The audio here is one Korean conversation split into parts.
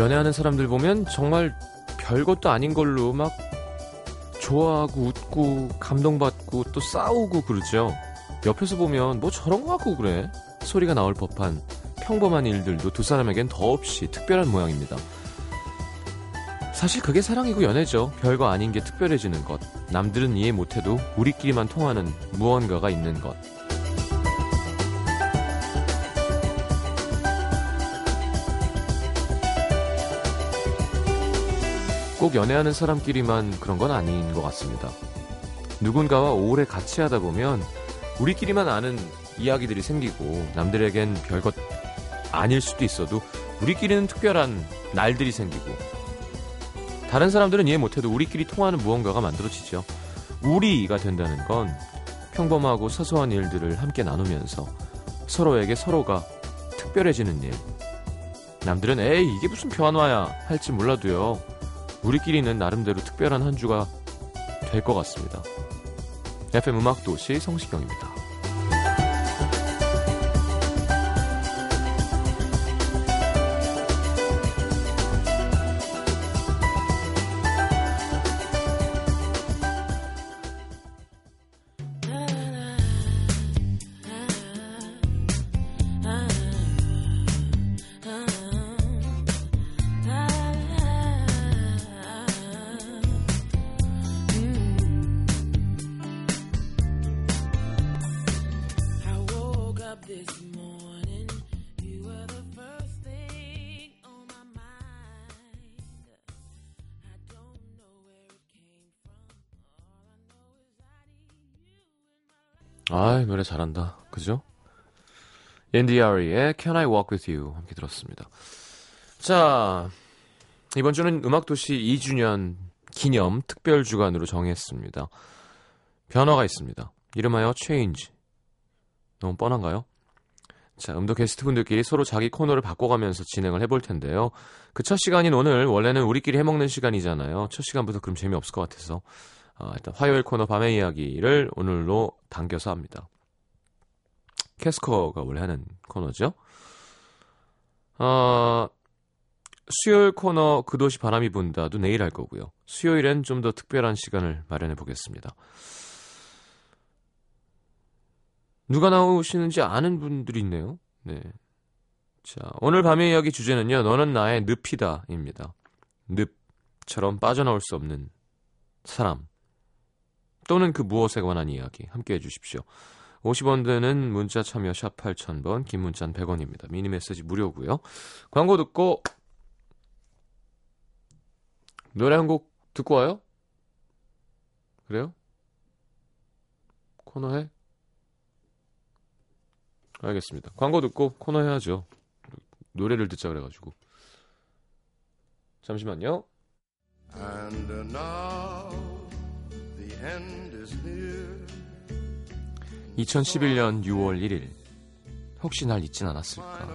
연애하는 사람들 보면 정말 별것도 아닌 걸로 막 좋아하고 웃고 감동받고 또 싸우고 그러죠. 옆에서 보면 뭐 저런 거 갖고 그래. 소리가 나올 법한 평범한 일들도 두 사람에겐 더없이 특별한 모양입니다. 사실 그게 사랑이고 연애죠. 별거 아닌 게 특별해지는 것. 남들은 이해 못해도 우리끼리만 통하는 무언가가 있는 것. 꼭 연애하는 사람끼리만 그런 건 아닌 것 같습니다. 누군가와 오래 같이 하다 보면 우리끼리만 아는 이야기들이 생기고 남들에겐 별것 아닐 수도 있어도 우리끼리는 특별한 날들이 생기고 다른 사람들은 이해 못해도 우리끼리 통하는 무언가가 만들어지죠. 우리가 된다는 건 평범하고 사소한 일들을 함께 나누면서 서로에게 서로가 특별해지는 일. 남들은 에이 이게 무슨 변화야 할지 몰라도요. 우리끼리는 나름대로 특별한 한 주가 될 것 같습니다. FM 음악도시 성시경입니다. 엔디아리의 Can I Walk With You 함께 들었습니다. 자, 이번 주는 음악도시 2주년 기념 특별 주간으로 정했습니다. 변화가 있습니다. 이름하여 Change. 너무 뻔한가요? 자, 음도 게스트분들끼리 서로 자기 코너를 바꿔가면서 진행을 해볼 텐데요. 그 첫 시간인 오늘 원래는 우리끼리 해먹는 시간이잖아요. 첫 시간부터 그럼 재미없을 것 같아서 어, 일단 화요일 코너 밤의 이야기를 오늘로 당겨서 합니다. 캐스커가 원래 하는 코너죠. 어, 수요일 코너 그 도시 바람이 분다도 내일 할 거고요. 수요일엔 좀 더 특별한 시간을 마련해 보겠습니다. 누가 나오시는지 아는 분들이 있네요. 네. 자, 오늘 밤의 이야기 주제는요. 너는 나의 늪이다입니다. 늪처럼 빠져나올 수 없는 사람. 또는 그 무엇에 관한 이야기 함께 해 주십시오. 50원 드는 문자 참여 샵 8000번, 긴 문자는 100원입니다. 미니 메시지 무료고요. 광고 듣고 노래 한 곡 듣고 와요? 그래요? 코너 해? 알겠습니다. 광고 듣고 코너 해야죠. 노래를 듣자 그래가지고. 잠시만요. And now 2011년 6월 1일. 혹시 날 잊진 않았을까?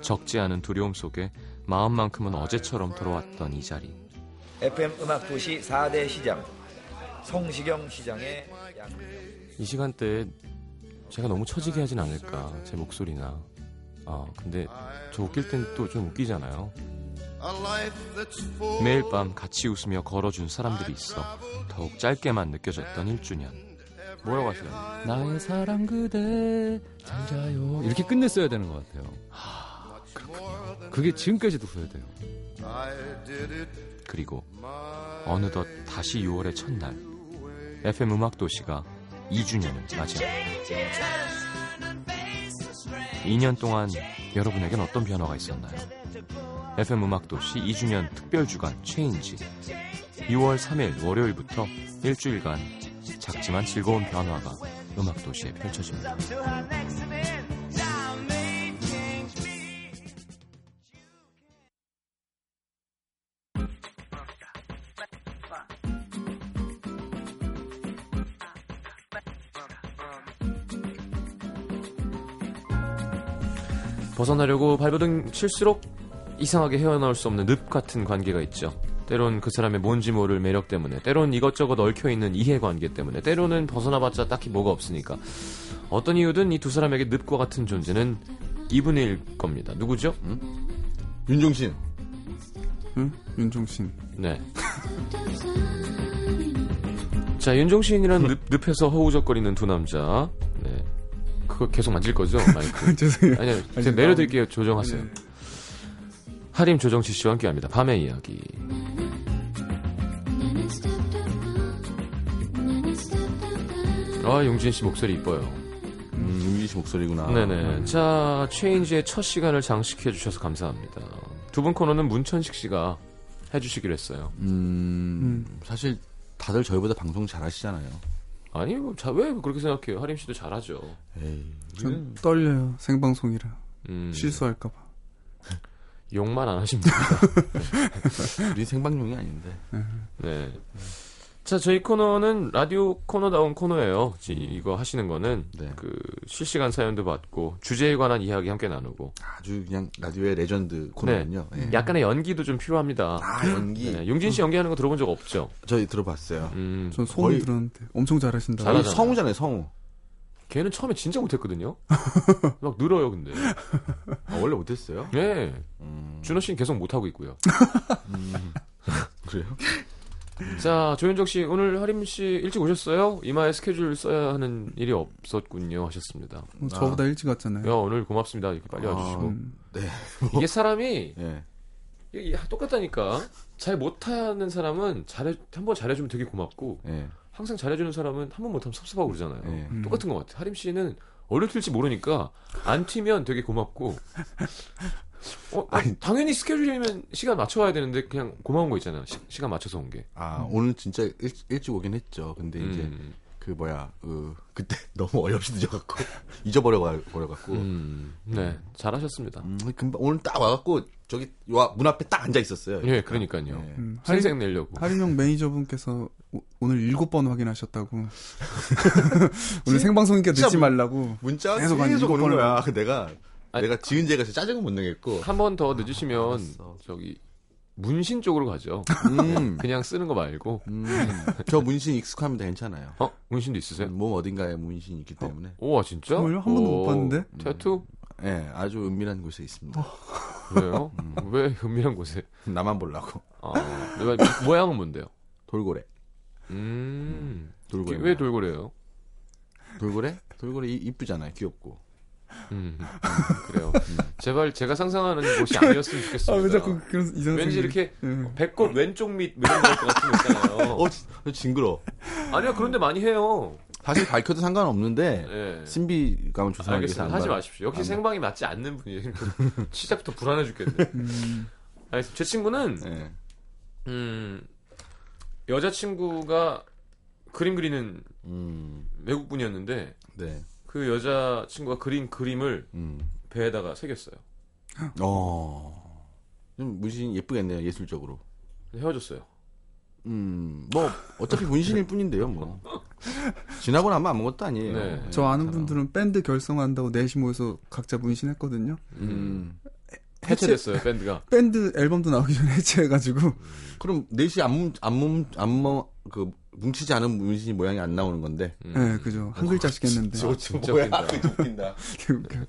적지 않은 두려움 속에 마음만큼은 어제처럼 돌아왔던 이 자리. FM 음악 도시 4대 시장 성시경 시장의 이 시간대에 제가 너무 처지게 하진 않을까 제 목소리나. 아 근데 저 웃길 땐 또 좀 웃기잖아요. 매일 밤 같이 웃으며 걸어준 사람들이 있어 더욱 짧게만 느껴졌던 1주년. 뭐라고 하세요? 나의 사랑 그대 잘 자요. 이렇게 끝냈어야 되는 것 같아요. 하. 그게 지금까지도 후회돼요. 그리고 어느덧 다시 6월의 첫날 FM 음악 도시가 2주년을 맞이합니다. 2년 동안 여러분에겐 어떤 변화가 있었나요? FM 음악도시 2주년 특별주간 체인지 2월 3일 월요일부터 일주일간 작지만 즐거운 변화가 음악 도시에 펼쳐집니다. 벗어나려고 발버둥 칠수록 이상하게 헤어나올 수 없는 늪 같은 관계가 있죠. 때론 그 사람의 뭔지 모를 매력 때문에, 때론 이것저것 얽혀 있는 이해관계 때문에, 때로는 벗어나봤자 딱히 뭐가 없으니까. 어떤 이유든 이 두 사람에게 늪과 같은 존재는 이분일 겁니다. 누구죠? 응? 윤종신. 응? 윤종신. 네. 자, 윤종신이란 늪, 늪에서 허우적거리는 두 남자. 네. 그거 계속 만질 거죠, 마이크? 죄송해요. 아니요, 아니, 제가 내려드릴게요. 조정하세요. 네. 하림 조정치 씨와 함께합니다. 밤의 이야기. 아, 용진 씨 목소리 이뻐요. 음, 윤기 씨 목소리구나. 네네. 자, 체인지의 첫 시간을 장식해 주셔서 감사합니다. 두 분 코너는 문천식 씨가 해주시기로 했어요. 음, 사실 다들 저희보다 방송 잘하시잖아요. 아니, 뭐, 자, 왜 그렇게 생각해요? 하림 씨도 잘하죠. 에이, 전 떨려요. 생방송이라. 음, 실수할까봐. 욕만 안 하시면 됩니다. 우리 생방송이 아닌데. 네. 자, 저희 코너는 라디오 코너다운 코너예요. 지- 이거 하시는 거는 네. 그 실시간 사연도 받고 주제에 관한 이야기 함께 나누고 아주 그냥 라디오의 레전드 코너군요. 예. 약간의 연기도 좀 필요합니다. 아, 연기. 네, 용진 씨 연기하는 거 들어본 적 없죠? 저희 들어봤어요. 음, 전 소문 들었는데 엄청 잘하신다고. 잘하잖아요. 아니, 성우잖아요, 성우. 걔는 처음에 진짜 못했거든요. 막 늘어요, 근데. 아, 원래 못했어요? 네. 음, 준호 씨는 계속 못하고 있고요. 그래요? 자, 조현정 씨, 오늘 하림 씨 일찍 오셨어요? 이마에 스케줄 써야 하는 일이 없었군요. 하셨습니다. 어, 저보다 일찍 왔잖아요. 야, 오늘 고맙습니다. 이렇게 빨리 아, 와주시고. 음, 이게 사람이 예. 이게 똑같다니까. 잘 못하는 사람은 잘해 한번 잘해주면 되게 고맙고 예. 항상 잘해주는 사람은 한 번 못하면 섭섭하고 그러잖아요. 예. 음. 똑같은 것 같아. 하림 씨는 어딜 튈지 모르니까 안 튀면 되게 고맙고. 어, 아니. 당연히 스케줄이면 시간 맞춰 와야 되는데 그냥 고마운 거 있잖아요. 시, 간 맞춰서 온 게. 아, 오늘 진짜 일, 일찍 오긴 했죠. 근데 이제 음, 그 뭐야, 그 그때 너무 어이없이 늦어갖고 잊어버려 버려갖고. 음, 네, 잘하셨습니다. 음, 금방 오늘 딱 와갖고 저기 와, 문 앞에 딱 앉아 있었어요. 예, 그러니까요. 예. 음, 하림, 생색 내려고. 하림형 매니저분께서 오, 오늘 일곱 번 확인하셨다고. 오늘 생방송이니까 늦지 뭐- 말라고. 문자 계속 계속, 오는 거야. 그 내가 아니- 내가 지은 진짜 짜증은 못 내겠고. 한 번 더 늦으시면 알았어. 저기 문신 쪽으로 가죠. 음, 그냥 쓰는 거 말고. 음, 저 문신 익숙합니다. 괜찮아요. 어, 문신도 있으세요? 몸 어딘가에 문신이 있기 때문에. 우와, 진짜? 정말요? 한 번도 못 오, 봤는데? 태투? 예, 아주 은밀한 곳에 있습니다. 그래요? 왜 은밀한 곳에? 나만 보려고. 아, 왜, 모양은 뭔데요? 돌고래. 음, 돌고래. 왜 돌고래요? 돌고래? 돌고래 이- 이쁘잖아요. 귀엽고. 음, 음, 그래요. 제발 제가 상상하는 곳이 아니었으면 아, 좋겠습니다. 왜 자꾸 그런 이상한 왠지 이렇게 예. 배꼽 왼쪽 밑 이런 것 같은 거 있잖아요. 어, 지- 저 징그러. 아니요, 그런데 많이 해요. 사실 밝혀도 상관없는데 예. 신비감을 조성하기 위해서 하지 봐. 마십시오. 역시 안 생방이 맞지 않는 분이에요. 시작부터 불안해 죽겠네. 음, 알겠습니다. 제 친구는 예. 음, 여자친구가 그림 그리는 음, 외국 분이었는데 네. 그 여자 친구가 그린 그림을 음. 배에다가 새겼어요. 어. 좀 문신 예쁘겠네요. 예술적으로. 헤어졌어요. 음, 뭐 어차피 문신일 뿐인데요, 뭐. 지나고 나면 아무것도 아니에요. 네. 예, 저 아는. 분들은 밴드 결성한다고 넷이 모여서 각자 문신했거든요. 음. 해체됐어요, 밴드가. 밴드 앨범도 나오기 전에 해체해가지고 그럼 넷이 안문 안문 안무 그 뭉치지 않은 문신이 모양이 안 나오는 건데. 음. 네, 그죠. 한 글자씩 했는데. 저 진짜 뭐야, 웃긴다. 그거 웃긴다.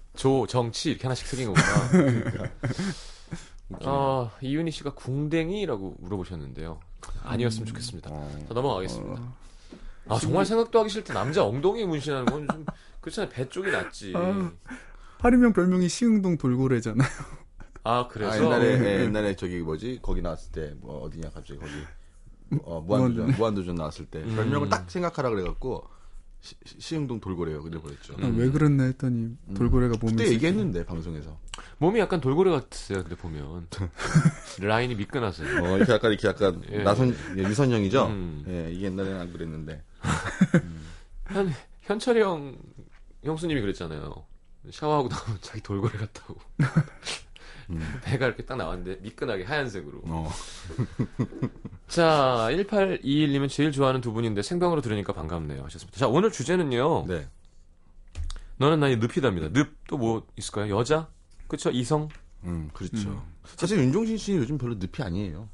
조, 정치 이렇게 하나씩 새긴 거구나. 아, 이윤희 씨가 궁뎅이라고 물어보셨는데요. 아니었으면 좋겠습니다. 어. 자, 넘어가겠습니다. 어, 아, 정말 생각도 하기 싫대. 남자 엉덩이 문신하는 건 좀, 그렇잖아요. 배 쪽이 낫지. 아. 하림형 별명이 시흥동 돌고래잖아요. 아, 그래서. 아, 옛날에 예, 옛날에 저기 뭐지 거기 나왔을 때 뭐 어디냐 갑자기 거기 어, 무한도전 무한도전 나왔을 때 음. 별명을 딱 생각하라 그래갖고 시, 시흥동 돌고래요 그래 버렸죠. 아, 왜 그랬나 했더니 돌고래가 몸에 음. 그때 얘기했는데 방송에서. 몸이 약간 돌고래 같으세요. 근데 보면. 라인이 미끈하세요. 어 이렇게 약간 이렇게 약간 예. 나선 예, 유선형이죠. 음. 예 이게 옛날에는 안 그랬는데. 현, 현철이 형, 형수님이 그랬잖아요. 샤워하고 나면 자기 돌고래 같다고. 음. 배가 이렇게 딱 나왔는데 미끈하게 하얀색으로. 어. 자, 1821님은 제일 좋아하는 두 분인데 생방으로 들으니까 반갑네요. 하셨습니다. 자, 오늘 주제는요. 네. 너는 나의 늪이답니다. 늪 또 뭐 있을까요? 여자? 그쵸? 이성? 음 그렇죠. 사실 윤종신 씨는 요즘 별로 늪이 아니에요.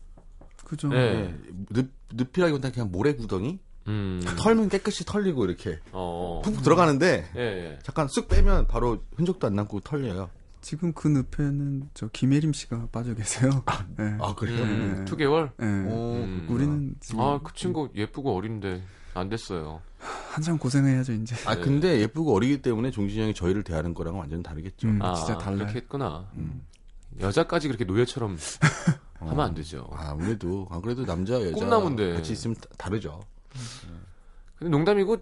그죠. 네. 예. 늪 늪이라기보다 그냥 모래구덩이. 음. 털면 깨끗이 털리고 이렇게 어. 푹푹 들어가는데 예, 예. 잠깐 쓱 빼면 바로 흔적도 안 남고 털려요. 지금 그 늪에는 저 김혜림 씨가 빠져 계세요. 네. 아 그래요? 음, 네. 2개월? 네. 오, 음. 우리는 지금 아, 그 친구 예쁘고 어린데 안 됐어요. 한참 고생해야죠 이제. 아 근데 예쁘고 어리기 때문에 종진이 형이 저희를 대하는 거랑은 완전 다르겠죠. 음, 아, 진짜 달라요. 그렇게 했구나. 음. 여자까지 그렇게 노예처럼 하면 안 되죠. 아, 아무래도 안 그래도 남자 여자 꿈나무인데. 같이 있으면 다- 다르죠. 근데 농담이고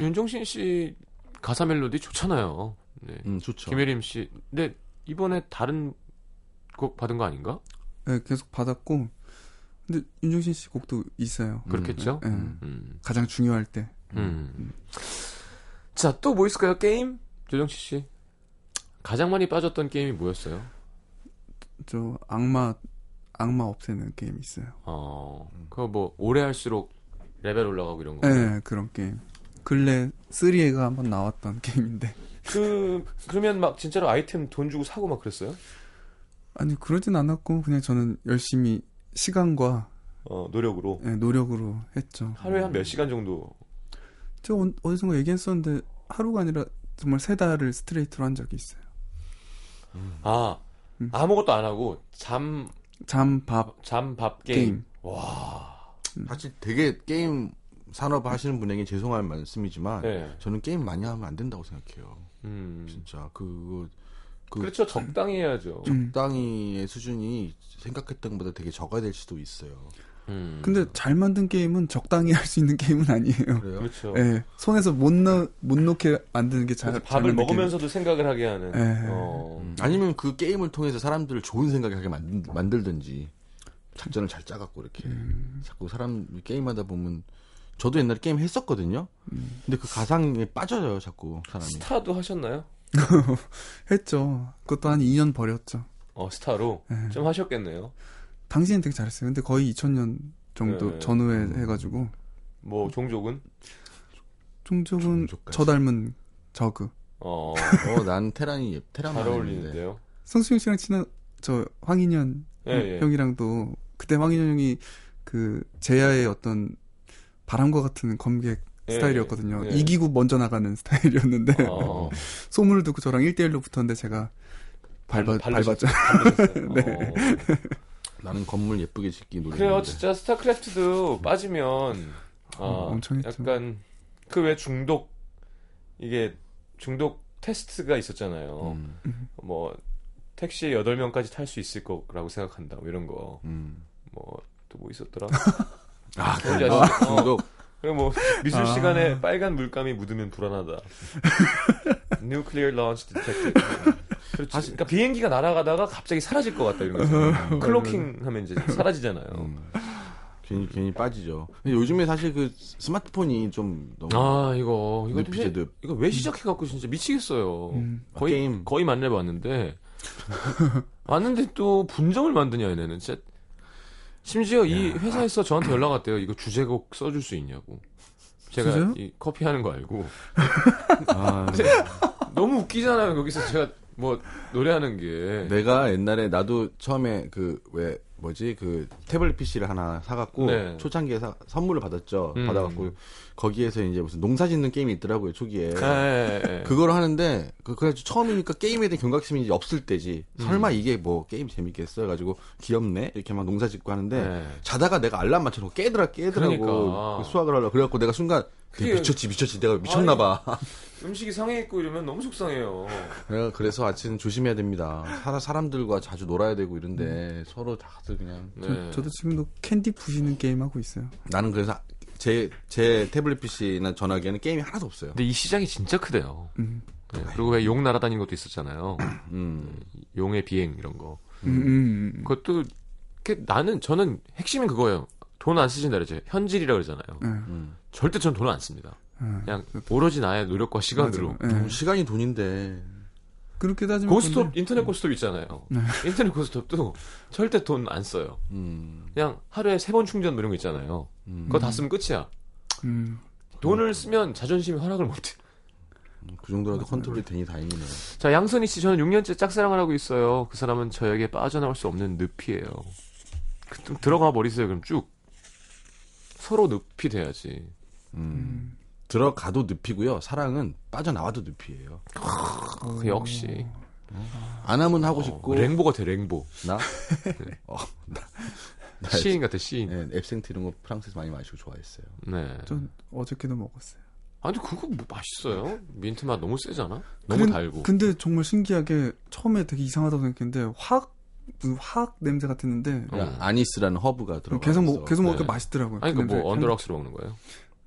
윤종신 씨 가사 멜로디 좋잖아요. 네. 음 좋죠. 김혜림 씨. 근데 이번에 다른 곡 받은 거 아닌가? 네, 계속 받았고 근데 윤종신 씨 곡도 있어요. 그렇겠죠? 네. 음. 음. 가장 중요할 때. 음. 자, 또 뭐 있을까요? 게임? 조정치 씨. 가장 많이 빠졌던 게임이 뭐였어요? 저 악마 악마 없애는 게임 있어요. 어, 그거 뭐, 오래 할수록 레벨 올라가고 이런 거. 네, 그런 게임. 근래 3에가 한번 나왔던 게임인데. 그, 그러면 막 진짜로 아이템 돈 주고 사고 막 그랬어요? 아니 그러진 않았고 그냥 저는 열심히 시간과 어, 노력으로. 예, 노력으로 했죠. 하루에 한 몇 시간 정도. 저 어- 어디선가 얘기했었는데 하루가 아니라 정말 세 달을 스트레이트로 한 적이 있어요. 아, 음. 아무것도 안 하고, 잠, 잠, 밥, 잠, 밥, 게임. 게임. 와. 사실 되게 게임 산업 하시는 분에게 죄송할 말씀이지만 네. 저는 게임 많이 하면 안 된다고 생각해요. 음. 진짜 그거 그 그렇죠. 적당히 해야죠. 음. 적당히의 수준이 생각했던 것보다 되게 적어야 될 수도 있어요. 음. 근데 잘 만든 게임은 적당히 할 수 있는 게임은 아니에요. 그래요? 그렇죠. 예, 손에서 못, 넣, 못 놓게 만드는 게 잘, 잘 밥을 만든 먹으면서도 생각을 하게 하는. 네. 어. 음, 아니면 그 게임을 통해서 사람들을 좋은 생각을 하게 만들, 만들든지 작전을 잘 짜갖고 이렇게 음. 자꾸 사람 게임하다 보면 저도 옛날에 게임 했었거든요. 음. 근데 그 가상에 빠져요 자꾸 사람이. 스타도 하셨나요? 했죠. 그것도 한 2년 버렸죠. 어, 스타로. 예. 좀 하셨겠네요. 당시엔 되게 잘했어요. 근데 거의 2000년 정도 네. 전후에 해가지고 뭐, 종족은? 종족은 종족까지. 저 닮은 저그. 어, 어, 난 테란이 예- 테란 잘 어울리는데요. 성수용 씨랑 친한 저 황인현 예, 예. 형이랑도 그때 황인현 형이 그 제야의 어떤 바람과 같은 검객 예, 스타일이었거든요. 예. 이기고 먼저 나가는 스타일이었는데 어, 소문을 듣고 저랑 1대1로 붙었는데 제가 밟아, 밟으셨- 밟았죠. 네. 어. 나는 건물 예쁘게 짓기 노래. 그래요, 진짜 스타크래프트도 빠지면, 아, 어, 엄청 했죠. 약간, 그 왜 중독, 이게 중독 테스트가 있었잖아요. 음, 뭐, 택시에 8명까지 탈 수 있을 거라고 생각한다, 뭐 이런 거. 음. 뭐, 또 뭐 있었더라? 아, 뭔지 그 아시죠? 어. 그리고 뭐 미술 아. 시간에 빨간 물감이 묻으면 불안하다. Nuclear launch detected. 그렇지. 그러니까 비행기가 날아가다가 갑자기 사라질 것 같다 이런 거. 클로킹 하면 이제 사라지잖아요. 음. 괜히 괜히 빠지죠. 근데 요즘에 사실 그 스마트폰이 좀 너무 아 이거 이거 늪이죠, 근데 늪. 이거 왜 시작해 갖고 진짜 미치겠어요. 음. 거의 게임. 거의 만렙 왔는데 왔는데 또 분점을 만드냐 얘네는 진짜. 심지어 이 회사에서 저한테 연락 왔대요. 이거 주제곡 써줄 수 있냐고. 제가 진짜요? 이 커피 하는 거 알고 아, 너무 웃기잖아요. 거기서 제가 뭐 노래하는 게. 내가 옛날에 나도 처음에 그 왜 뭐지 그 태블릿 PC를 하나 사갖고 네. 초창기에 사, 선물을 받았죠. 음. 받아갖고 거기에서 이제 무슨 농사 짓는 게임이 있더라고요 초기에. 예. 그걸 하는데 그 그래서 처음이니까 게임에 대한 경각심이 이제 없을 때지. 음. 설마 이게 뭐 게임 재밌겠어 해가지고 귀엽네 이렇게 막 농사 짓고 하는데 네. 자다가 내가 알람 맞춰놓고 깨더라 깨더라고 그러니까. 그 수학을 하려고 그래갖고 내가 순간 그게- 미쳤지 미쳤지 내가 미쳤나봐. 음식이 상해 있고 이러면 너무 속상해요. 그래서 아침 조심해야 됩니다. 사람 사람들과 자주 놀아야 되고 이런데 서로 다들 그냥 네. 저 도 지금도 캔디 부시는 게임 하고 있어요. 나는 그래서 제, 제 태블릿 PC나 전화기에는 게임이 하나도 없어요. 근데 이 시장이 진짜 크대요. 음. 네. 그리고 왜 용 날아다니는 것도 있었잖아요. 음. 용의 비행 이런 거. 음, 음, 음. 그것도 이렇게 나는 저는 핵심은 그거예요. 돈 안 쓰신다 그러죠. 현질이라 그러잖아요. 예, 음. 절대 전 돈 안 씁니다. 예. 그냥 오로지 나의 노력과 시간으로. 음, 시간이 돈인데. 그렇게 따지면 고스톱 근데- 인터넷 고스톱 있잖아요. 네. 인터넷 고스톱도 절대 돈 안 써요. 음. 그냥 하루에 세 번 충전 뭐 이런 거 있잖아요. 음. 그거 다 쓰면 끝이야. 음, 돈을 쓰면 자존심이 허락을 못해. 그 정도라도 컨트롤이 되니 다행이네요. 자, 양선희 씨, 저는 6년째 짝사랑을 하고 있어요. 그 사람은 저에게 빠져나올 수 없는 늪이에요. 그, 좀 들어가 버리세요, 그럼 쭉. 서로 늪이 돼야지. 음. 들어가도 늪이고요. 사랑은 빠져나와도 늪이에요. 그 역시. 안 하면 하고 어, 싶고 랭보 같아 랭보. 나 어, 나, 나 시인 같아 시인. 네, 앱생트 이런 거 프랑스에서 많이 마시고 좋아했어요. 네. 전 어저께도 먹었어요. 아니 그거 뭐 맛있어요? 민트 맛 너무 세잖아. 너무 그런- 달고. 근데 정말 신기하게 처음에 되게 이상하다고 생각했는데 화학 무슨 화학 냄새 같았는데 어. 야, 아니스라는 허브가 들어가. 계속 먹 계속 먹으니까 네. 맛있더라고요. 아니 그 그뭐. on the rocks로 먹는 거예요?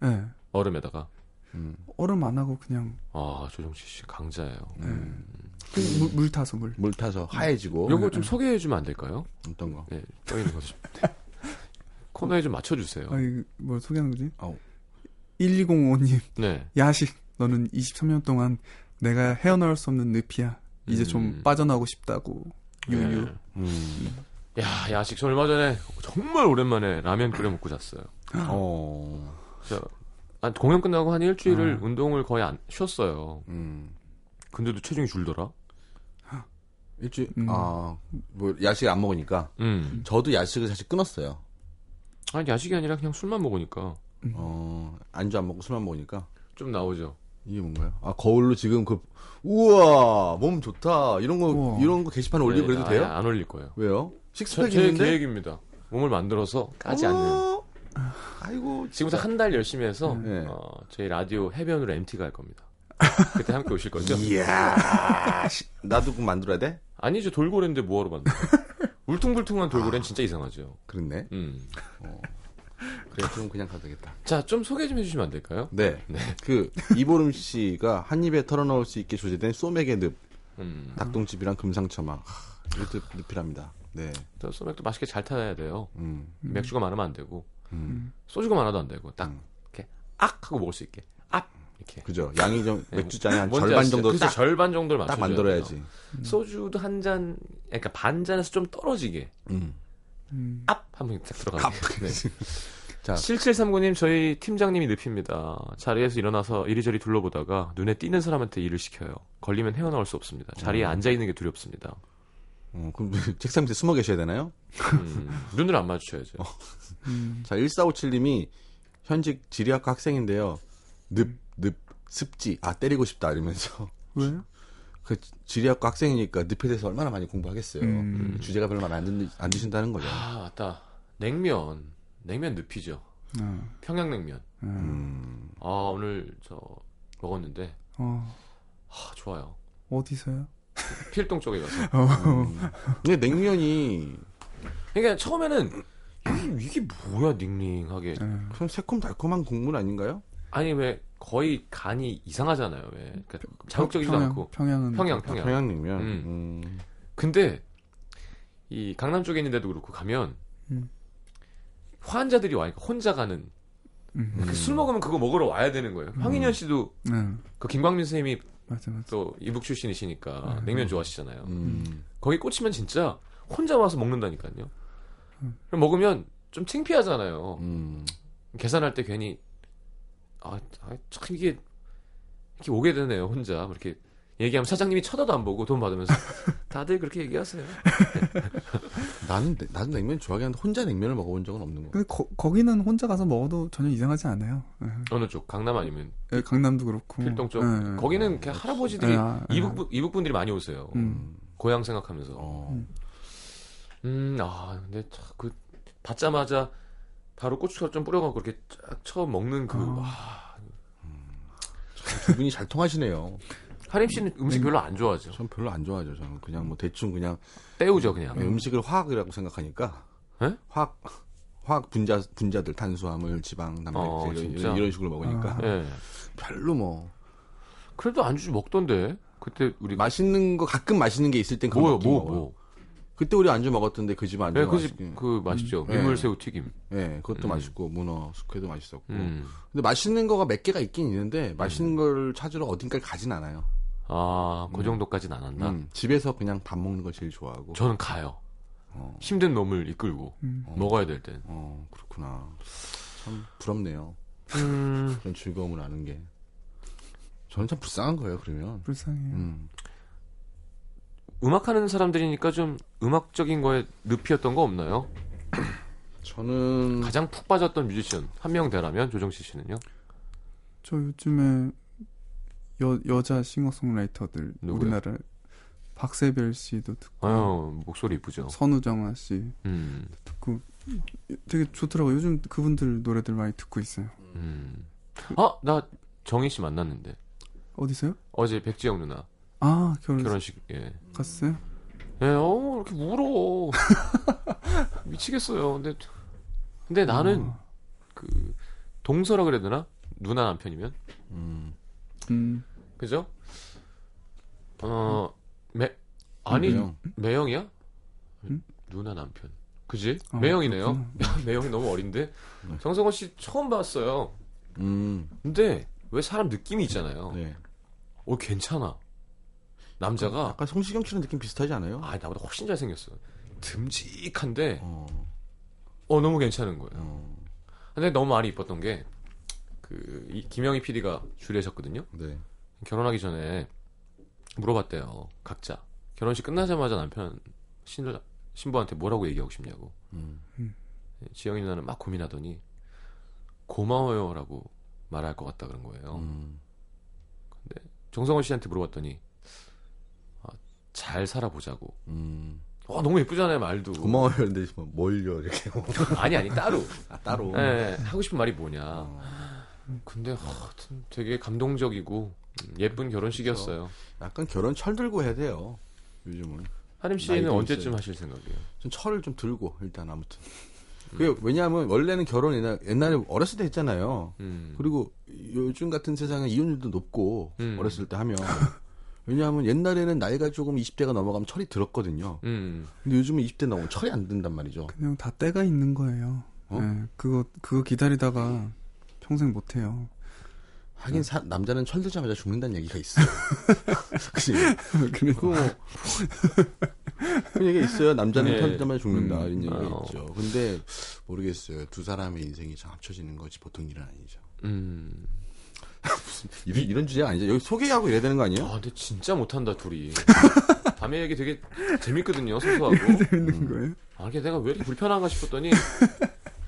네. 얼음에다가. 음, 얼음 안 하고 그냥 아 조정치 씨 강자예요. 음. 그 물, 물 타서 물. 물 타서 하얘지고. 요거 좀 소개해 주면 안 될까요? 어떤 거? 네, 떠 있는 거 좀. 네. 코너에 좀 맞춰주세요. 아니 뭘 소개하는 거지? 아우. 1205님 네. 야식 너는 23년 동안 내가 헤어나올 수 없는 늪이야. 이제 좀 음. 빠져나오고 싶다고. 유유. 네. 음. 야, 야식 저 얼마 전에 정말 오랜만에 라면 끓여 먹고 잤어요. 어. 저, 한 공연 끝나고 한 일주일을 아. 운동을 거의 안 쉬었어요. 음. 근데도 체중이 줄더라. 일주일 음. 아, 뭐 야식 안 먹으니까 음. 저도 야식을 사실 끊었어요. 아니 야식이 아니라 그냥 술만 먹으니까 어, 안주 안 먹고 술만 먹으니까 좀 나오죠. 이게 뭔가요? 아, 거울로 지금 그 우와, 몸 좋다. 이런 거 우와. 이런 거 게시판 올리고 네, 그래도 돼요? 안 올릴 거예요. 왜요? 저, 식스팩 제 있는데 계획입니다. 몸을 만들어서 까지 않는. 어, 아이고, 지금부터 한 달 열심히 해서 네. 어, 저희 라디오 해변으로 MT 갈 겁니다. 그때 함께 오실 거죠? 이야, 시- 나도 그거 만들어야 돼? 아니죠 돌고래인데 뭐하러 만들어? 울퉁불퉁한 돌고래는 진짜 이상하죠. 그렇네. 음. 그래, 좀 그냥 가도 되겠다. 자, 좀 소개 좀 해주시면 안 될까요? 네. 네. 그, 이보름 씨가 한 입에 털어넣을 수 있게 조제된 소맥의 늪, 음. 닭똥집이랑 금상첨화. 하, 이것도 늪이랍니다. 네. 저 소맥도 맛있게 잘 타야 돼요. 음, 맥주가 많으면 안 되고 음. 소주가 많아도 안 되고 딱 음. 이렇게 악 하고 먹을 수 있게 악 이렇게 그죠. 양이 좀, 네, 맥주잔에 한 절반 아시죠? 정도 딱, 절반 정도를 딱 만들어야지. 돼요. 소주도 한 잔, 그러니까 반 잔에서 좀 떨어지게 음. 음. 압 한번 딱 들어가게. 네. 자. 7739님 저희 팀장님이 늪입니다. 자리에서 일어나서 이리저리 둘러보다가 눈에 띄는 사람한테 일을 시켜요. 걸리면 헤어나올 수 없습니다. 자리에 음. 앉아 있는 게 두렵습니다. 어, 그럼 책상 밑에 숨어 계셔야 되나요? 음, 눈을 안 마주쳐야죠. 음. 자, 1457님이 현직 지리학과 학생인데요. 늪, 늪, 습지, 아, 때리고 싶다, 이러면서. 왜요? 그 지리학과 학생이니까 늪에 대해서 얼마나 많이 공부하겠어요. 음. 주제가 별로 마음에 안, 드, 안 드신다는 거죠. 아 맞다. 냉면, 냉면 늪이죠. 어. 평양냉면. 어. 음. 아 오늘 저 먹었는데 어. 아, 좋아요. 어디서요? 필동 쪽에 가서. 음. 근데 냉면이 그러니까 처음에는 이게, 이게 뭐야 닝닝하게. 어. 그냥 새콤달콤한 국물 아닌가요? 아니 왜 거의 간이 이상하잖아요. 왜 그러니까 자극적이지도 평양, 않고. 평양은 평양 평양. 평양 냉면. 음. 음. 근데 이 강남 쪽에 있는데도 그렇고 가면 음. 환자들이 와니까 혼자 가는 음. 그 술 먹으면 그거 먹으러 와야 되는 거예요. 황인현 씨도 음. 그 김광민 선생님이 맞아 맞아. 또 이북 출신이시니까 음. 냉면 좋아하시잖아요. 음. 거기 꽂히면 진짜 혼자 와서 먹는다니까요. 음. 그럼 먹으면 좀 창피하잖아요. 음. 계산할 때 괜히 아, 아, 참 이게 이렇게 오게 되네요 혼자 뭐 이렇게 얘기하면 사장님이 쳐다도 안 보고 돈 받으면서 다들 그렇게 얘기하세요. 나는, 내- 나는 냉면 좋아하긴 한데 혼자 냉면을 먹어본 적은 없는 거. 근데 거, 거기는 혼자 가서 먹어도 전혀 이상하지 않아요. 예. 어느 쪽 강남 아니면 예, 강남도 그렇고. 필동 쪽 예. 거기는 이렇게 할아버지들이 예, 아, 예. 이북 분- 이북 분들이 많이 오세요. 음. 고향 생각하면서. 어. 음, 아, 근데 참그 받자마자 바로 고춧가루 좀 뿌려갖고 이렇게 쫙 처음 먹는 그 아. 와, 두 분이 잘 통하시네요. 하림 씨는 음식 네. 별로 안 좋아하죠. 전 별로 안 좋아하죠. 저는 그냥 뭐 대충 그냥 때우죠 그냥. 예, 음식을 화학이라고 생각하니까 예? 화학 화학 분자 분자들 탄수화물, 지방, 단백질 어, 이런, 식으로 먹으니까 아. 예. 별로 뭐 그래도 안주 먹던데. 그때 우리 맛있는 거 가끔 맛있는 게 있을 땐 그거 뭐요, 뭐. 뭐. 그때 우리 안주 먹었던데 그 집 안주 예, 그 맛있 집, 그 맛있죠. 음. 민물새우 튀김. 예, 그것도 음. 맛있고 문어 숙회도 맛있었고. 음. 근데 맛있는 거가 몇 개가 있긴 있는데 맛있는 걸 찾으러 어딘가를 가진 않아요. 아, 그 음. 정도까지는 안 한다. 음, 집에서 그냥 밥 먹는 걸 제일 좋아하고. 저는 가요. 어, 힘든 놈을 이끌고 음. 먹어야 될 땐. 어, 그렇구나. 참 부럽네요. 음. 그런 즐거움을 아는 게. 저는 참 불쌍한 거예요, 그러면. 불쌍해요. 음. 음악하는 사람들이니까 좀 음악적인 거에 늪이었던 거 없나요? 저는 가장 푹 빠졌던 뮤지션 한 명 되라면 조정치 씨는요? 저 요즘에 여 여자 싱어송라이터들 누구요? 우리나라 박세별 씨도 듣고 아유, 목소리 이쁘죠. 선우정아 씨 음. 듣고 되게 좋더라고요. 요즘 그분들 노래들 많이 듣고 있어요. 음. 아, 나 정희 씨 만났는데. 어디서요? 어제 백지영 누나 아 결혼 결혼식 예. 갔어요? 예, 어, 이렇게 울어. 미치겠어요. 근데 근데 나는 어. 그 동서라 그래야 되나? 누나 남편이면? 음. 음, 그죠? 어, 매 아니, 매형. 매형이야? 음? 누나 남편. 그지? 아, 매형이네요. 매형이 너무 어린데. 네. 정성원 씨 처음 봤어요. 음. 근데 왜 사람 느낌이 있잖아요. 네. 어, 괜찮아. 남자가 약간 성시경 씨랑 느낌 비슷하지 않아요? 아, 나보다 훨씬 잘생겼어. 듬직한데 어. 어 너무 괜찮은 거예요. 어. 근데 너무 많이 이뻤던 게 그, 이 김영희 PD가 줄이셨거든요. 네. 결혼하기 전에 물어봤대요. 각자. 결혼식 끝나자마자 남편 신을, 신부한테 뭐라고 얘기하고 싶냐고. 음. 예, 지영이 누나는 막 고민하더니 고마워요라고 말할 것 같다 그런 거예요. 음. 정성원 씨한테 물어봤더니 아, 잘 살아보자고. 음. 와 너무 예쁘잖아요 말도. 고마워요. 근데 뭐 뭘요 이렇게. 아니 아니 따로. 아, 따로. 예, 하고 싶은 말이 뭐냐. 어. 근데 하여튼 되게 감동적이고 음, 예쁜 결혼식이었어요. 약간 결혼 철 들고 해야 돼요. 요즘은. 하림 씨는 언제쯤 있어요. 하실 생각이에요? 좀 철을 좀 들고 일단 아무튼. 음. 그게 왜냐하면 원래는 결혼 옛날, 옛날에 어렸을 때 했잖아요. 음. 그리고 요즘 같은 세상에 이혼율도 높고 음. 어렸을 때 하면 왜냐하면 옛날에는 나이가 조금 20대가 넘어가면 철이 들었거든요. 음. 근데 요즘은 20대 넘으면 철이 안 든단 말이죠. 그냥 다 때가 있는 거예요. 어? 네, 그거 그거 기다리다가 평생 못 해요. 하긴 사- 남자는 철 들자마자 죽는다는 얘기가 있어요. 그치? 그리고 뭐 그런 얘기가 있어요. 남자는 네. 철 들자마자 죽는다 음. 이런 얘기가 어. 있죠. 근데 모르겠어요. 두 사람의 인생이 참 합쳐지는 거지 보통 일은 아니죠. 음. 이런, 이런 주제가 아니죠. 여기 소개하고 이래야 되는 거 아니에요? 아, 근데 진짜 못한다 둘이. 밤에 얘기 되게 재밌거든요, 소소하고. 재밌는 거예요. 아, 이게 내가 왜 이렇게 불편한가 싶었더니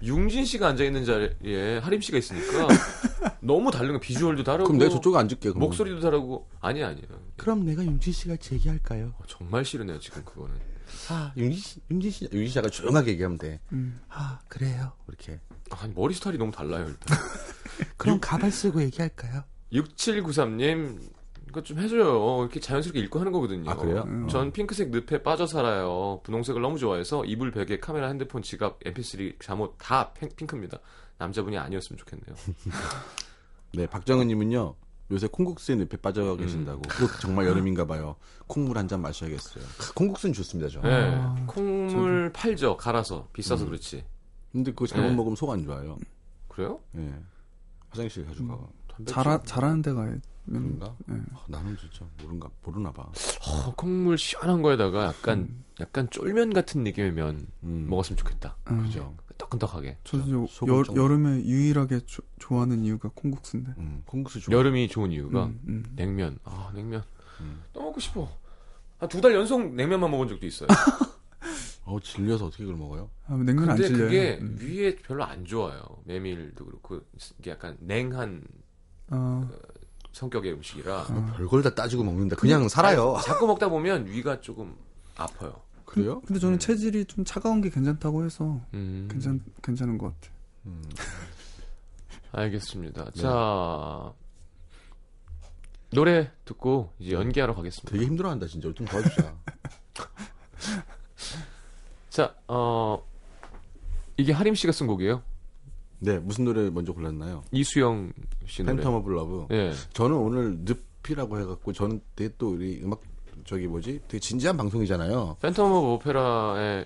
융진 씨가 앉아 있는 자리에 하림 씨가 있으니까 너무 다른 거 비주얼도 다르고 그럼 내가 저쪽에 앉을게. 그러면. 목소리도 다르고 아니 아니에요. 그럼 내가 윤진 씨가 얘기할까요? 어, 정말 싫으네요 지금 그거는. 아, 윤진 씨, 윤진 씨, 윤진 씨가 조용하게 얘기하면 돼. 음. 아, 그래요. 이렇게. 아니 머리 스타일이 너무 달라요 일단. 그럼 가발 쓰고 얘기할까요? 6793님 이거 좀 해줘요. 이렇게 자연스럽게 읽고 하는 거거든요. 아, 그래요? 음. 전 핑크색 늪에 빠져 살아요. 분홍색을 너무 좋아해서 이불, 베개, 카메라, 핸드폰, 지갑, mp3, 잠옷 다 핑- 핑크입니다. 남자분이 아니었으면 좋겠네요. 네, 박정은님은요. 요새 콩국수에 늪에 빠져 계신다고. 그거 정말 여름인가 봐요. 콩물 한 잔 마셔야겠어요. 콩국수는 좋습니다, 저. 네, 아, 콩물 팔죠. 갈아서 비싸서 음. 그렇지. 근데 그거 잘못 네. 먹으면 속 안 좋아요. 그래요? 예. 화장실 가져가. 단백질. 잘하, 잘하는 데가 음, 그런가? 네. 아, 나는 진짜 모른가 모르나 봐. 어, 콩물 시원한 거에다가 약간 약간 쫄면 같은 느낌의 면 음. 먹었으면 좋겠다. 음. 그죠. 뜨끈뜨하게. 저도 소금 여, 좀- 여름에 유일하게 조- 좋아하는 이유가 콩국수인데. 음, 콩국수 좋아. 여름이 좋은 이유가 음, 음. 냉면. 아 냉면. 음. 너무 먹고 싶어. 한 두 달 연속 냉면만 먹은 적도 있어요. 어, 질려서 어떻게 그걸 먹어요? 아, 냉면 안 근데 질려요. 그게 음. 위에 별로 안 좋아요. 메밀도 그렇고 이게 약간 냉한 아, 성격의 음식이라 아. 별걸 다 따지고 먹는다. 그냥 살아요. 자꾸 먹다 보면 위가 조금 아파요. 그래요? 근데 저는 체질이 좀 차가운 게 괜찮다고 해서 음, 괜찮 괜찮은 것 같아. 음. 알겠습니다. 네. 자 노래 듣고 이제 연기하러 가겠습니다. 되게 힘들어한다 진짜. 좀 도와주자. 자, 어 이게 하림 씨가 쓴 곡이에요. 네, 무슨 노래 먼저 골랐나요? 이수영 씨 노래. Phantom of Love. 예. 저는 오늘 늪이라고 해갖고 저는 되게 또 우리 음악 저기 뭐지? 되게 진지한 방송이잖아요. Phantom of Opera의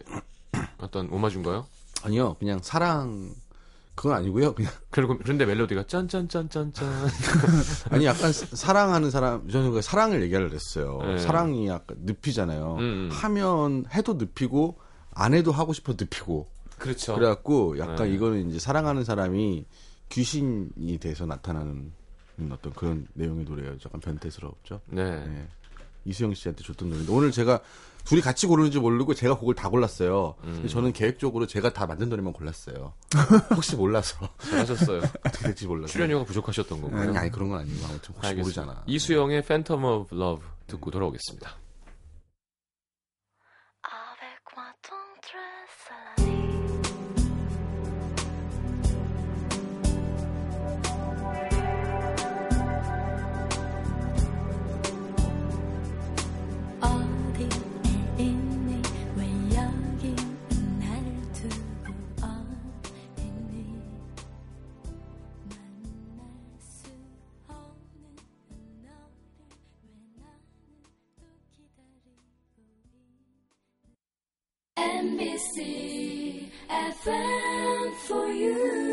어떤 오마주인가요? 아니요, 그냥 사랑 그건 아니고요. 그냥 그리고 그런데 멜로디가 짠짠짠짠짠. 아니 약간 사- 사랑하는 사람 저는 그 사랑을 얘기하려 했어요. 네. 사랑이 약간 늪이잖아요. 음. 하면 해도 늪이고 안 해도 하고 싶어 늪이고. 그렇죠. 그래갖고 약간 네. 이거는 이제 사랑하는 사람이 귀신이 돼서 나타나는 어떤 그런 내용의 노래예요. 약간 변태스럽죠. 네. 네. 이수영 씨한테 줬던 노래인데 오늘 제가 둘이 같이 고르는지 모르고 제가 곡을 다 골랐어요. 음. 저는 계획적으로 제가 다 만든 노래만 골랐어요. 혹시 몰라서 잘하셨어요. 어떻게 될지 몰라서. 출연료가 부족하셨던 거고요. 아니, 아니 그런 건 아니고 아무튼 혹시 알겠습니다. 모르잖아. 이수영의 Phantom of Love 듣고 돌아오겠습니다. FM for you.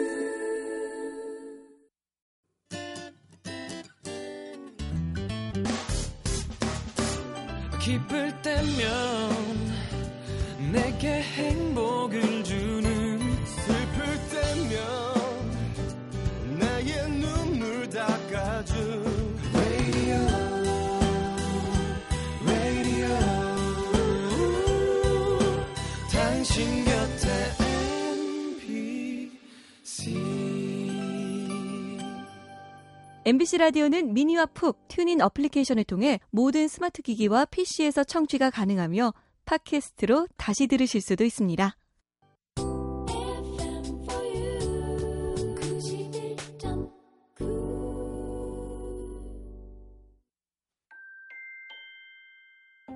MBC 라디오는 미니와 푹 튜닝 어플리케이션을 통해 모든 스마트 기기와 PC에서 청취가 가능하며 팟캐스트로 다시 들으실 수도 있습니다. FM for you. 91.9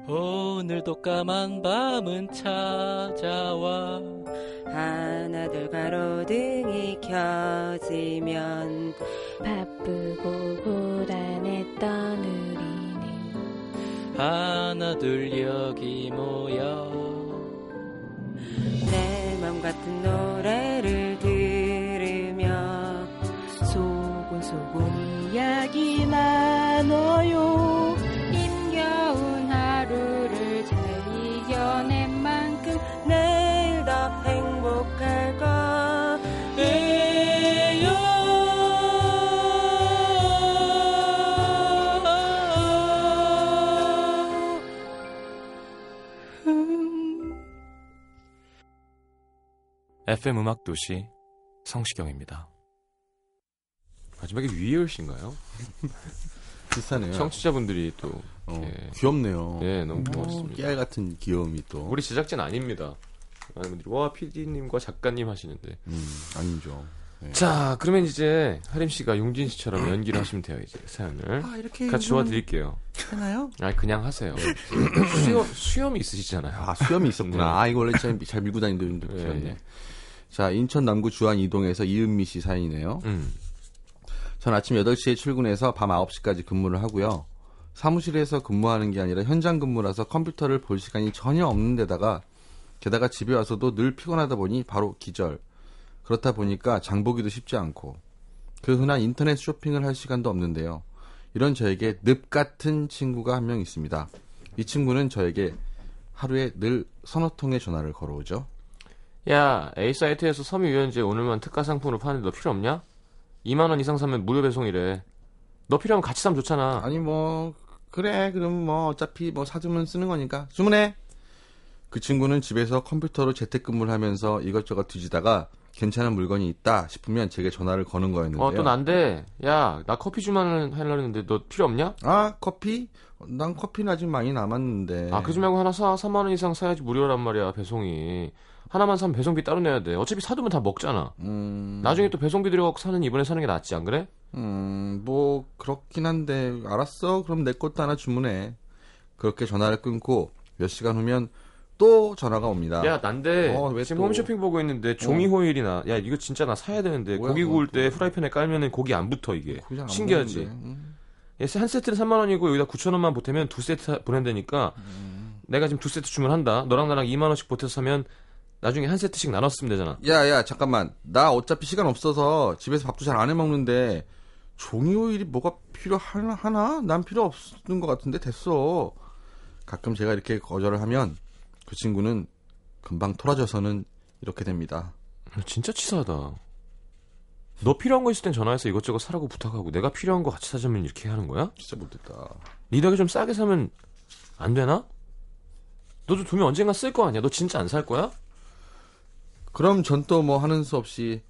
오늘도 까만 밤은 찾아와 하나둘 가로등이 켜지면 바쁘고 고단했던 우리는 하나 둘 여기 모여. 내 맘 같은 노래를 FM 음악 도시 성시경입니다. 마지막에 위이얼 씨인가요? 비슷하네요. 청취자분들이 또 어, 예. 귀엽네요. 네, 너무 어, 고맙습니다. 깨알 같은 귀여움이 또. 우리 제작진 아닙니다. 많은 분들이 와 PD님과 작가님 하시는데 음, 아니죠. 네. 자 그러면 이제 하림 씨가 용진 씨처럼 연기를 하시면 돼요 이제 사연을 아, 이렇게 같이 도와드릴게요. 하나요? 아 그냥 하세요. 수염 수염이 있으시잖아요. 아, 수염이 있었구나. 네. 아, 이거 원래 잘, 잘 밀고 다니는 네. 분들이었네. 자, 인천 남구 주안 이동에서 이은미 씨 사연이네요. 음. 전 아침 8시에 출근해서 밤 9시까지 근무를 하고요. 사무실에서 근무하는 게 아니라 현장 근무라서 컴퓨터를 볼 시간이 전혀 없는 데다가 게다가 집에 와서도 늘 피곤하다 보니 바로 기절. 그렇다 보니까 장보기도 쉽지 않고 그 흔한 인터넷 쇼핑을 할 시간도 없는데요. 이런 저에게 늪 같은 친구가 한 명 있습니다. 이 친구는 저에게 하루에 늘 서너 통의 전화를 걸어오죠. 야 A 사이트에서 섬유 유연제 오늘만 특가 상품으로 파는데 너 필요 없냐? 2만 원 이상 사면 무료 배송이래. 너 필요하면 같이 사면 좋잖아. 아니 뭐 그래 그럼 뭐 어차피 뭐 사주면 쓰는 거니까 주문해 그 친구는 집에서 컴퓨터로 재택근무를 하면서 이것저것 뒤지다가 괜찮은 물건이 있다 싶으면 제게 전화를 거는 거였는데요 어 또 난데 야 나 커피 주문을 하려고 했는데 너 필요 없냐? 아 커피? 난 커피는 아직 많이 남았는데 아 그러지 말고 하나 사 3만 원 이상 사야지 무료란 말이야 배송이. 하나만 사면 배송비 따로 내야 돼. 어차피 사두면 다 먹잖아. 음, 나중에 또 배송비 들여갖고 사는 이번에 사는 게 낫지 안 그래? 음, 뭐 그렇긴 한데 알았어 그럼 내 것도 하나 주문해 그렇게 전화를 끊고 몇 시간 후면 또 전화가 옵니다 야 난데 어, 왜 지금 또? 홈쇼핑 보고 있는데 종이 호일이나 야 이거 진짜 나 사야 되는데 뭐야, 고기 구울 때 또. 프라이팬에 깔면은 고기 안 붙어 이게 안 신기하지. 음. 얘한 세트는 3만 원이고 여기다 9천 원만 보태면 두 세트 보낸다니까 음. 내가 지금 두 세트 주문한다 너랑 나랑 2만 원씩 보태서 사면 나중에 한 세트씩 나눠 쓰면 되잖아 야, 야, 잠깐만. 나 어차피 시간 없어서 집에서 밥도 잘 안 해 먹는데 종이 오일이 뭐가 필요하나? 하나? 난 필요 없는 것 같은데 됐어. 가끔 제가 이렇게 거절을 하면 그 친구는 금방 토라져서는 이렇게 됩니다. 진짜 치사하다 너 필요한 거 있을 땐 전화해서 이것저것 사라고 부탁하고 내가 필요한 거 같이 사자면 이렇게 하는 거야? 진짜 못됐다. 니 덕에 좀 싸게 사면 안 되나? 너도 돈이 언젠가 쓸 거 아니야 너 진짜 안 살 거야? 그럼 전 또 뭐 하는 수 없이